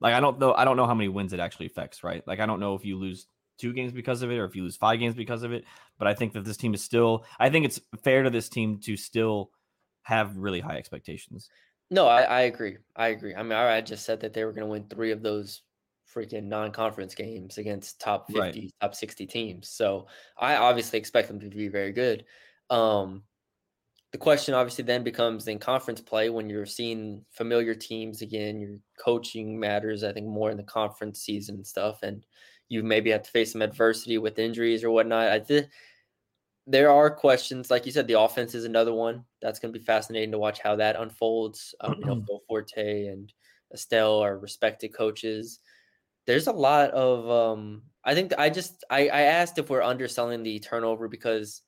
Like I don't know. I don't know how many wins it actually affects. Right. Like I don't know if you lose two games because of it or if you lose five games because of it. But I think that this team is still. I think it's fair to this team to still have really high expectations. No, I, I agree. I agree. I mean, I I just said that they were going to win three of those freaking non-conference games against top 50, Right. top 60 teams. So I obviously expect them to be very good. Um, the question obviously then becomes in conference play when you're seeing familiar teams again, your coaching matters, I think, more in the conference season and stuff. And you maybe have to face some adversity with injuries or whatnot. I think there are questions, like you said, the offense is another one. That's going to be fascinating to watch how that unfolds. Um, you know, Phil Forte and Estelle are respected coaches. There's a lot of um, I think I just I, I asked if we're underselling the turnover because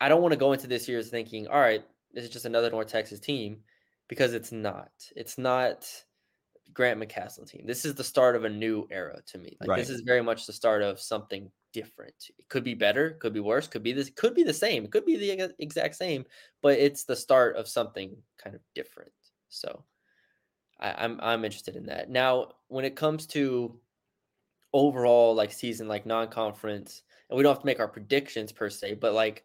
I don't want to go into this year's thinking, all right, this is just another North Texas team because it's not. It's not Grant McCasland team. This is the start of a new era to me. Like right. this is very much the start of something different. It could be better, could be worse, could be this, could be the same, it could be the exact same, but it's the start of something kind of different. So I, I'm I'm interested in that. Now, when it comes to overall like season, like non-conference, and we don't have to make our predictions per se, but like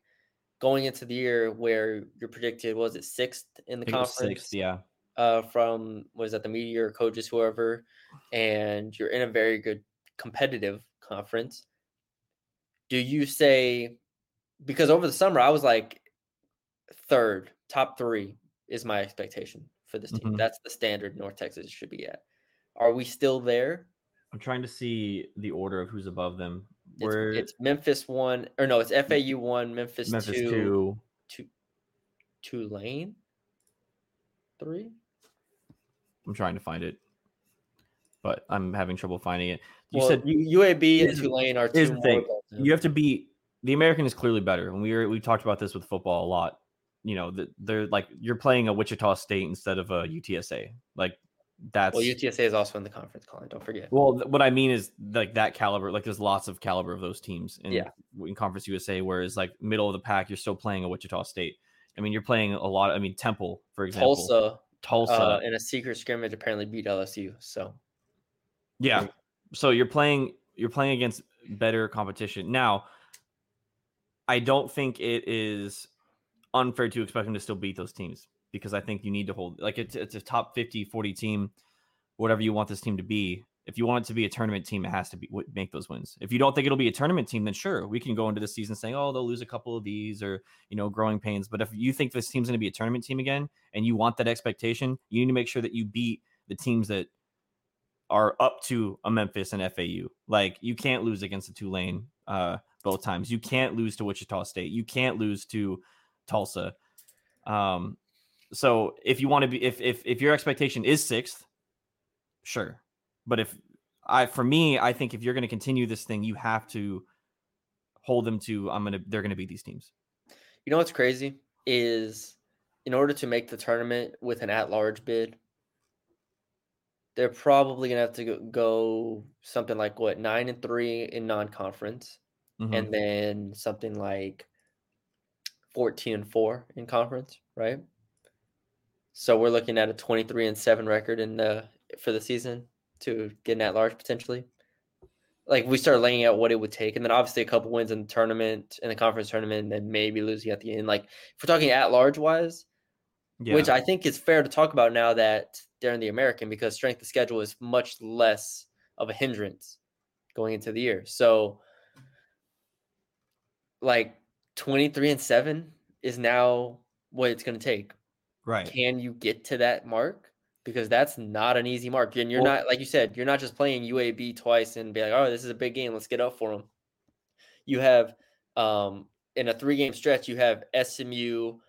going into the year where you're predicted was it sixth in the conference? Sixth, yeah. Uh, from was that the media or coaches, whoever, and you're in a very good competitive conference. Do you say because over the summer I was like third, top three is my expectation for this team. Mm-hmm. That's the standard North Texas should be at. Are we still there? I'm trying to see the order of who's above them. Where it's, it's Memphis one or no, it's FAU one, Memphis, Memphis two, two, two, Tulane three. I'm trying to find it, but I'm having trouble finding it. You well, said UAB and Tulane are two. the thing. You have to beat the American is clearly better, and we were we talked about this with football a lot. You know, they're like you're playing a Wichita State instead of a UTSA. Like that's well, UTSA is also in the conference, Colin. Don't forget. Well, what I mean is like that caliber. Like there's lots of caliber of those teams in yeah. in Conference USA. Whereas like middle of the pack, you're still playing a Wichita State. I mean, you're playing a lot. I mean, Temple, for example, Tulsa, Tulsa, uh, in a secret scrimmage apparently beat LSU. So yeah, so you're playing you're playing against better competition now. I don't think it is unfair to expect them to still beat those teams because I think you need to hold like it's it's a top 50 40 team whatever you want this team to be. If you want it to be a tournament team it has to be make those wins. If you don't think it'll be a tournament team then sure we can go into the season saying oh they'll lose a couple of these or you know growing pains. But if you think this team's going to be a tournament team again and you want that expectation you need to make sure that you beat the teams that are up to a Memphis and FAU like you can't lose against the Tulane uh both times. You can't lose to Wichita State. You can't lose to Tulsa um so if you want to be if if if your expectation is sixth, sure. But if I for me, I think if you're going to continue this thing, you have to hold them to I'm gonna they're gonna beat these teams. You know what's crazy is in order to make the tournament with an at-large bid, they're probably gonna have to go, go something like what nine and three in non-conference, mm-hmm. and then something like fourteen and four in conference, right? So we're looking at a 23 and 7 record in the for the season to get an at large potentially. Like we start laying out what it would take, and then obviously a couple wins in the tournament, in the conference tournament, and then maybe losing at the end. Like if we're talking at large wise, yeah. which I think is fair to talk about now that they're in the American because strength of schedule is much less of a hindrance going into the year. So like 23 and 7 is now what it's going to take Right. Can you get to that mark? Because that's not an easy mark. And you're well, not, like you said, you're not just playing UAB twice and be like, oh, this is a big game. Let's get up for them. You have, um, in a three game stretch, you have SMU,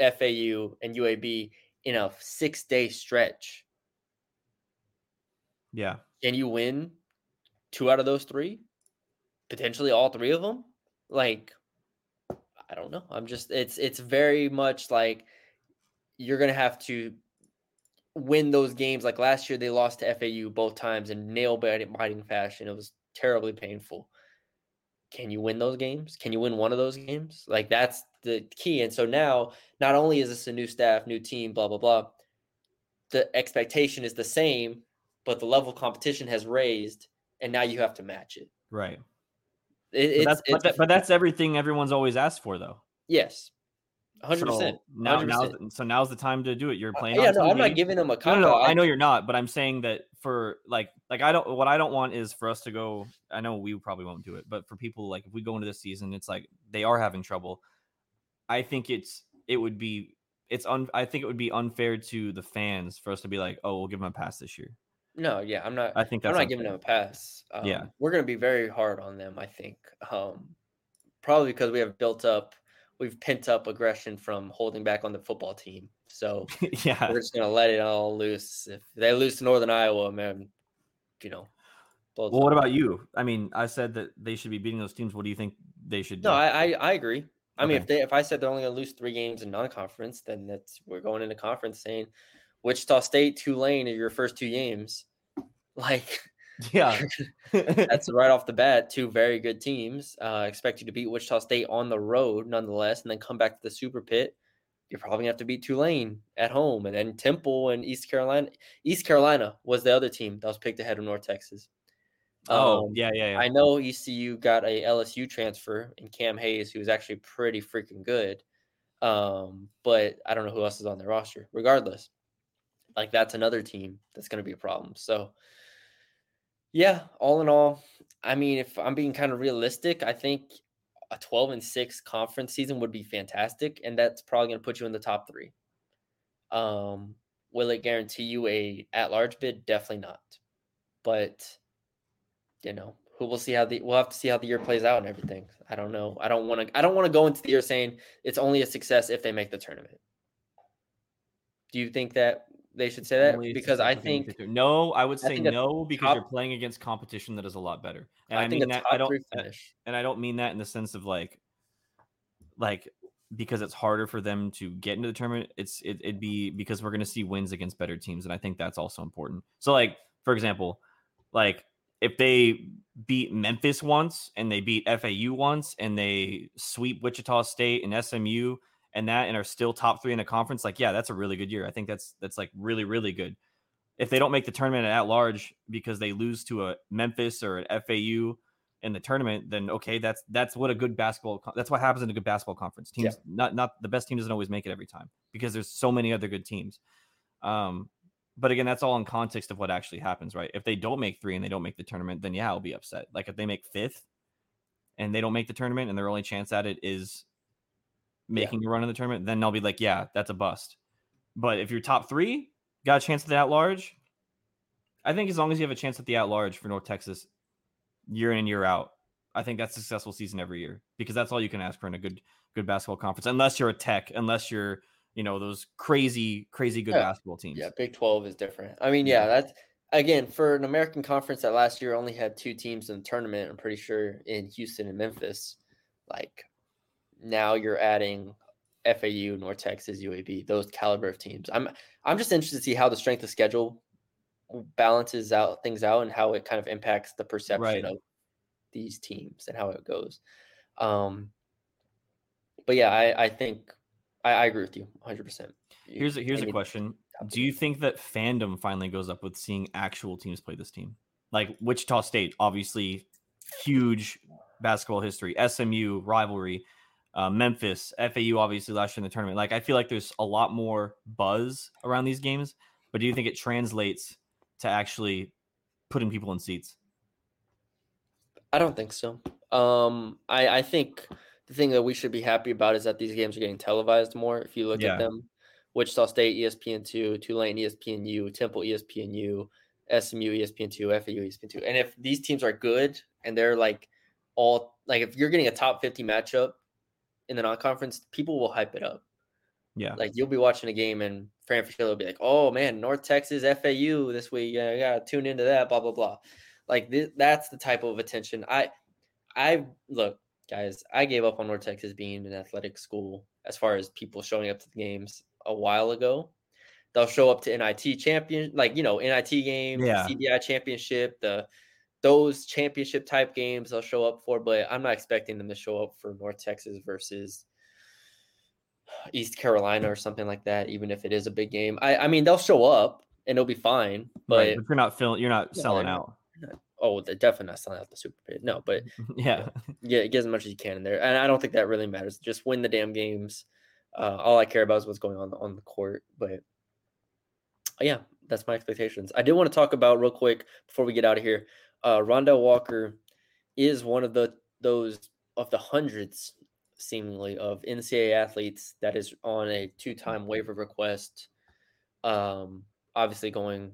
FAU, and UAB in a six day stretch. Yeah. Can you win two out of those three? Potentially all three of them? Like, I don't know. I'm just it's it's very much like you're to have to win those games. Like last year, they lost to FAU both times in nail biting fashion. It was terribly painful. Can you win those games? Can you win one of those games? Like that's the key. And so now, not only is this a new staff, new team, blah, blah, blah, the expectation is the same, but the level of competition has raised, and now you have to match it. Right. It, but, that's, but, that, but that's everything everyone's always asked for, though. Yes, Hundred percent. Now, now, so now's the time to do it. You're uh, playing. Uh, yeah, no, I'm not giving them a. No, no, no, I know you're not, but I'm saying that for like, like I don't. What I don't want is for us to go. I know we probably won't do it, but for people like if we go into this season, it's like they are having trouble. I think it's it would be it's un I think it would be unfair to the fans for us to be like, oh, we'll give them a pass this year. No, yeah, I'm not. I think I'm not giving them a pass. Um, Yeah. we're going to be very hard on them. I think, um, probably because we have built up, we've pent up aggression from holding back on the football team. So yeah. we're just going to let it all loose. If they lose to Northern Iowa, man, you know. Well, what about you? I mean, I said that they should be beating those teams. What do you think they should do? No, I, I I agree. I mean, if they if I said they're only going to lose three games in non-conference, then that's we're going into conference saying Wichita State, Tulane are your first two games. Like yeah. that's right off the bat two very good teams. Uh, expect you to beat Wichita State on the road, nonetheless, and then come back to the Super Pit. You're probably gonna have to beat Tulane at home, and then Temple and East Carolina. East Carolina was the other team that was picked ahead of North Texas. oh, Um, yeah, yeah, yeah. I know ECU got a LSU transfer in Cam Hayes, who was actually pretty freaking good. Um, but I don't know who else is on their roster. Regardless, like that's another team that's going to be a problem. So, yeah, all in all, I mean, if I'm being kind of realistic, I think a 12 and 6 conference season would be fantastic, and that's probably going to put you in the top three. Um, will it guarantee you a at large bid? Definitely not. But you know, who will see how the we'll have to see how the year plays out and everything. I don't know. I don't want to. I don't want to go into the year saying it's only a success if they make the tournament. Do you think that they should say that? Only Because I if they make think no, I would say a no because top- you're playing against competition that is a lot better. And I, I, think mean that I don't and I don't mean that in the sense of like like because it's harder for them to get into the tournament. It's it, it'd be because we're going to see wins against better teams, and I think that's also important. So, like for example, like if they beat Memphis once and they beat FAU once and they sweep Wichita State and SMU and that and are still top three in the conference, like yeah, that's a really good year. I think that's that's like really really good. If they don't make the tournament at large because they lose to a Memphis or an FAU in the tournament, then okay, that's that's what a good basketball. That's what happens in a good basketball conference. Yeah. Teams not not the best team doesn't always make it every time because there's so many other good teams. Um, but again, that's all in context of what actually happens, right? If they don't make three and they don't make the tournament, then yeah, I'll be upset. Like if they make fifth and they don't make the tournament and their only chance at it is making a run in the tournament, then I'll be like, yeah, that's a bust. But if you're top three, got a chance at the at large. I think as long as you have a chance at the at large for North Texas, year in and year out, I think that's a successful season every year because that's all you can ask for in a good good basketball conference. Unless you're a tech, unless you're you know those crazy crazy good Yeah. basketball teams. Yeah, Big Twelve is different. I mean, Yeah. yeah, that's again for an American conference that last year only had two teams in the tournament. I'm pretty sure in Houston and Memphis. Like now you're adding FAU, North Texas, UAB, those caliber of teams. I'm I'm just interested to see how the strength of schedule balances out things out and how it kind of impacts the perception Right. of these teams and how it goes. Um, but yeah, I, I think I, I agree with you 100. percent Here's a, here's a question: Do you think that fandom finally goes up with seeing actual teams play this team? Like Wichita State, obviously huge basketball history. SMU rivalry, uh, Memphis, FAU, obviously last year in the tournament. Like I feel like there's a lot more buzz around these games. But do you think it translates to actually putting people in seats? I don't think so. Um, I, I think the thing that we should be happy about is that these games are getting televised more. If you look Yeah. at them, Wichita State, E ESPN two, Tulane, ESPNU, Temple, ESPNU, SMU, ESPN two, FAU, ESPN two. And if these teams are good and they're like all like if you're getting a top fifty matchup in the non-conference, people will hype it up. Yeah. Like you'll be watching a game and Fran Fraschilla will be like, "Oh man, North Texas FAU this week. Yeah, I gotta tune into that." Blah blah blah. Like th- that's the type of attention I, I look, guys. I gave up on North Texas being an athletic school as far as people showing up to the games a while ago. They'll show up to NIT champion, like you know NIT game, Yeah. CBI championship, the those championship type games they'll show up for. But I'm not expecting them to show up for North Texas versus East Carolina or something like that, even if it is a big game. I, I mean, they'll show up and it'll be fine. But right. But you're not filling. You're not No, selling out. oh, they're definitely not selling out the Super Pit. No, but yeah. yeah, get as much as you can in there. And I don't think that really matters. Just win the damn games. Uh, all I care about is what's going on on the court. But yeah, that's my expectations. I did want to talk about real quick before we get out of here. Uh, Rondel Walker is one of the those of the hundreds seemingly of NCAA athletes that is on a two-time waiver request. Um, obviously going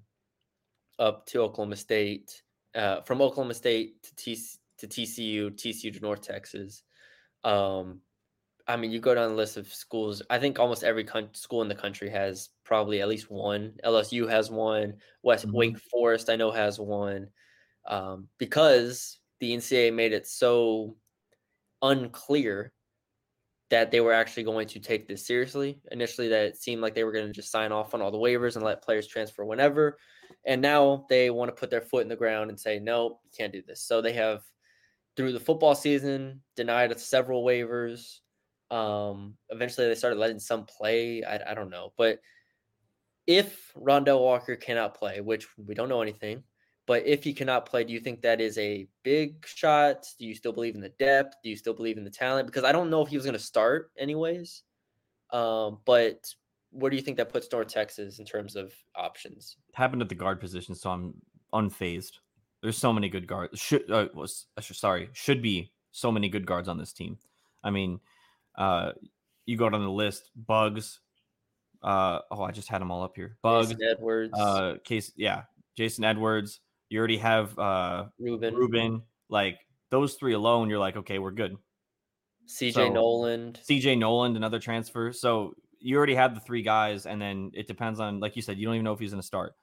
up to Oklahoma State, uh, from Oklahoma State to, T- to TCU, TCU to North Texas. Um, I mean, you go down the list of schools. I think almost every con- school in the country has probably at least one. LSU has one. West Mhm. Wake Forest, I know, has one. Um, because the NCAA made it so unclear that they were actually going to take this seriously. Initially, that it seemed like they were going to just sign off on all the waivers and let players transfer whenever. And now they want to put their foot in the ground and say, no, you can't do this. So they have, through the football season, denied several waivers. Um, eventually, they started letting some play. I, I don't know. But if Rondel Walker cannot play, which we don't know anything, but if he cannot play, do you think that is a big shot? Do you still believe in the depth? Do you still believe in the talent? Because I don't know if he was going to start anyways. Um, but where do you think that puts North Texas in terms of options? happened at the guard position, so I'm unfazed. There's so many good guards. Should uh, was sorry should be so many good guards on this team. I mean, uh, you go down the list. Buggs. Uh, oh, I just had them all up here. Buggs. Jason Edwards, Uh, case yeah, Jason Edwards. You already have uh Rubin, Rubin. Like those three alone, you're like, okay, we're good. CJ so- Noland. CJ Noland, another transfer. So you already have the three guys, and then it depends on, like you said, you don't even know if he's going to start.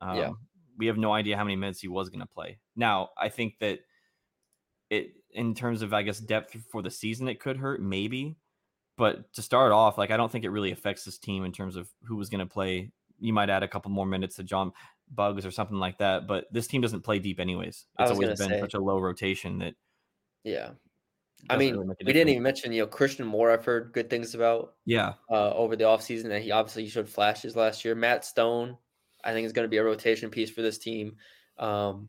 Um, Yeah. We have no idea how many minutes he was going to play. Now, I think that it, in terms of, I guess, depth for the season, it could hurt, maybe. But to start off, like, I don't think it really affects this team in terms of who was going to play. You might add a couple more minutes to John Buggs or something like that. But this team doesn't play deep, anyways. It's always been say. such a low rotation that. Yeah. I mean, really we didn't even mention, you know, Christian Moore. I've heard good things about Yeah. uh, over the offseason that he obviously showed flashes last year. Matt Stone, I think, is going to be a rotation piece for this team. Um,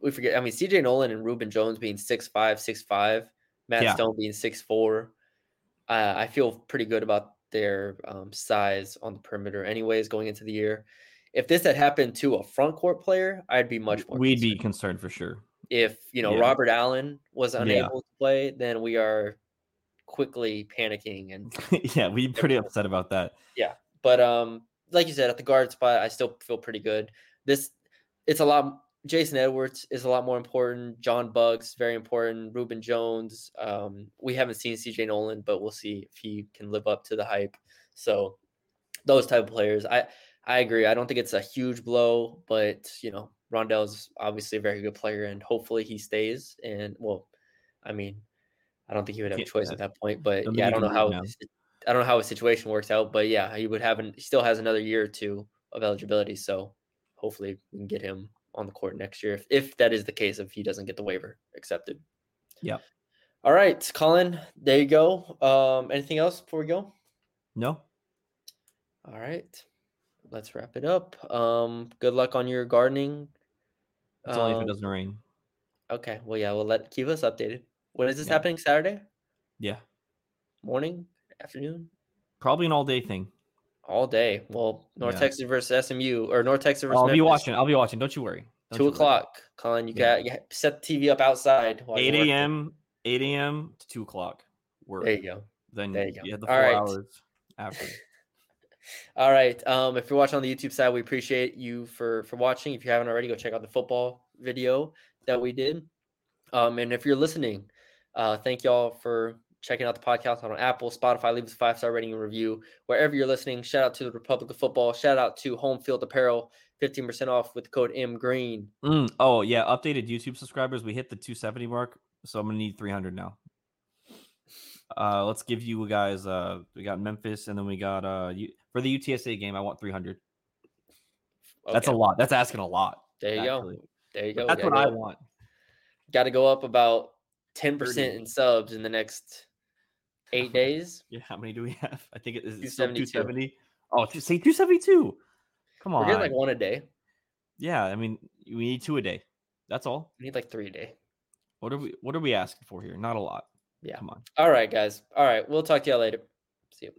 we forget, I mean, CJ Noland and Rubin Jones being six five, six five, Matt Yeah. Stone being six four. Uh, I feel pretty good about their um, size on the perimeter, anyways, going into the year. If this had happened to a front court player, I'd be much more. We'd be concerned. concerned for sure. If you know Yeah. Robert Allen was Yeah. unable to play, then we are quickly panicking and yeah, we'd be pretty upset about that. Yeah, but um, like you said, at the guard spot, I still feel pretty good. This it's a lot. Jason Edwards is a lot more important. John Buggs very important. Rubin Jones. Um, we haven't seen CJ Noland, but we'll see if he can live up to the hype. So those type of players, I I agree. I don't think it's a huge blow, but you know, Rondel's obviously a very good player, and hopefully he stays. And well, I mean, I don't think he would have a choice yeah. at that point. But yeah, I don't know how now. I don't know how his situation works out, but yeah, he would have an, he still has another year or two of eligibility. So hopefully we can get him on the court next year if, if that is the case, if he doesn't get the waiver accepted. Yeah. All right, Colin, there you go. Um, anything else before we go? No, All right, let's wrap it up. Um, good luck on your gardening. it's only if Um, it doesn't rain. Okay, well, yeah, we'll let keep us updated. When is this Yeah. happening? Saturday Yeah, morning, afternoon? probably an all day thing. All day. Well, North Yeah. Texas versus SMU or North Texas versus I'll be watching. I'll be watching. Don't you worry. Don't Two you worry. o'clock, Colin. You Yeah. got you set the TV up outside. Eight a.m. Eight a.m. to two o'clock. Work. There you go. Then there you go. you have the four right. hours after. All right. Um, if you're watching on the YouTube side, we appreciate you for for watching. If you haven't already, go check out the football video that we did. Um, and if you're listening, uh, thank y'all for checking out the podcast on Apple, Spotify. Leave us a five star rating and review wherever you're listening. Shout out to the Republic of Football. Shout out to Home Field Apparel. 15% off with code M Green. Mm, oh yeah, updated YouTube subscribers. We hit the 270 mark, so I'm gonna need 300 now. Uh, let's give you guys. Uh, we got Memphis, and then we got uh U- for the UTSA game. I want 300. That's a lot. That's asking a lot. There you actually. go. There you go. That's what I Gotta go- want. Got to go up about 10% 30. in subs in the next eight days. Yeah, how many do we have? I think it is 272. 270. Oh, say 272. Come on. We're getting like one a day. yeah, I mean, we need two a day. That's all. We need like three a day. What are we what are we asking for here? Not a lot. Yeah. Come on. All right, guys. All right. We'll talk to y'all later. See you.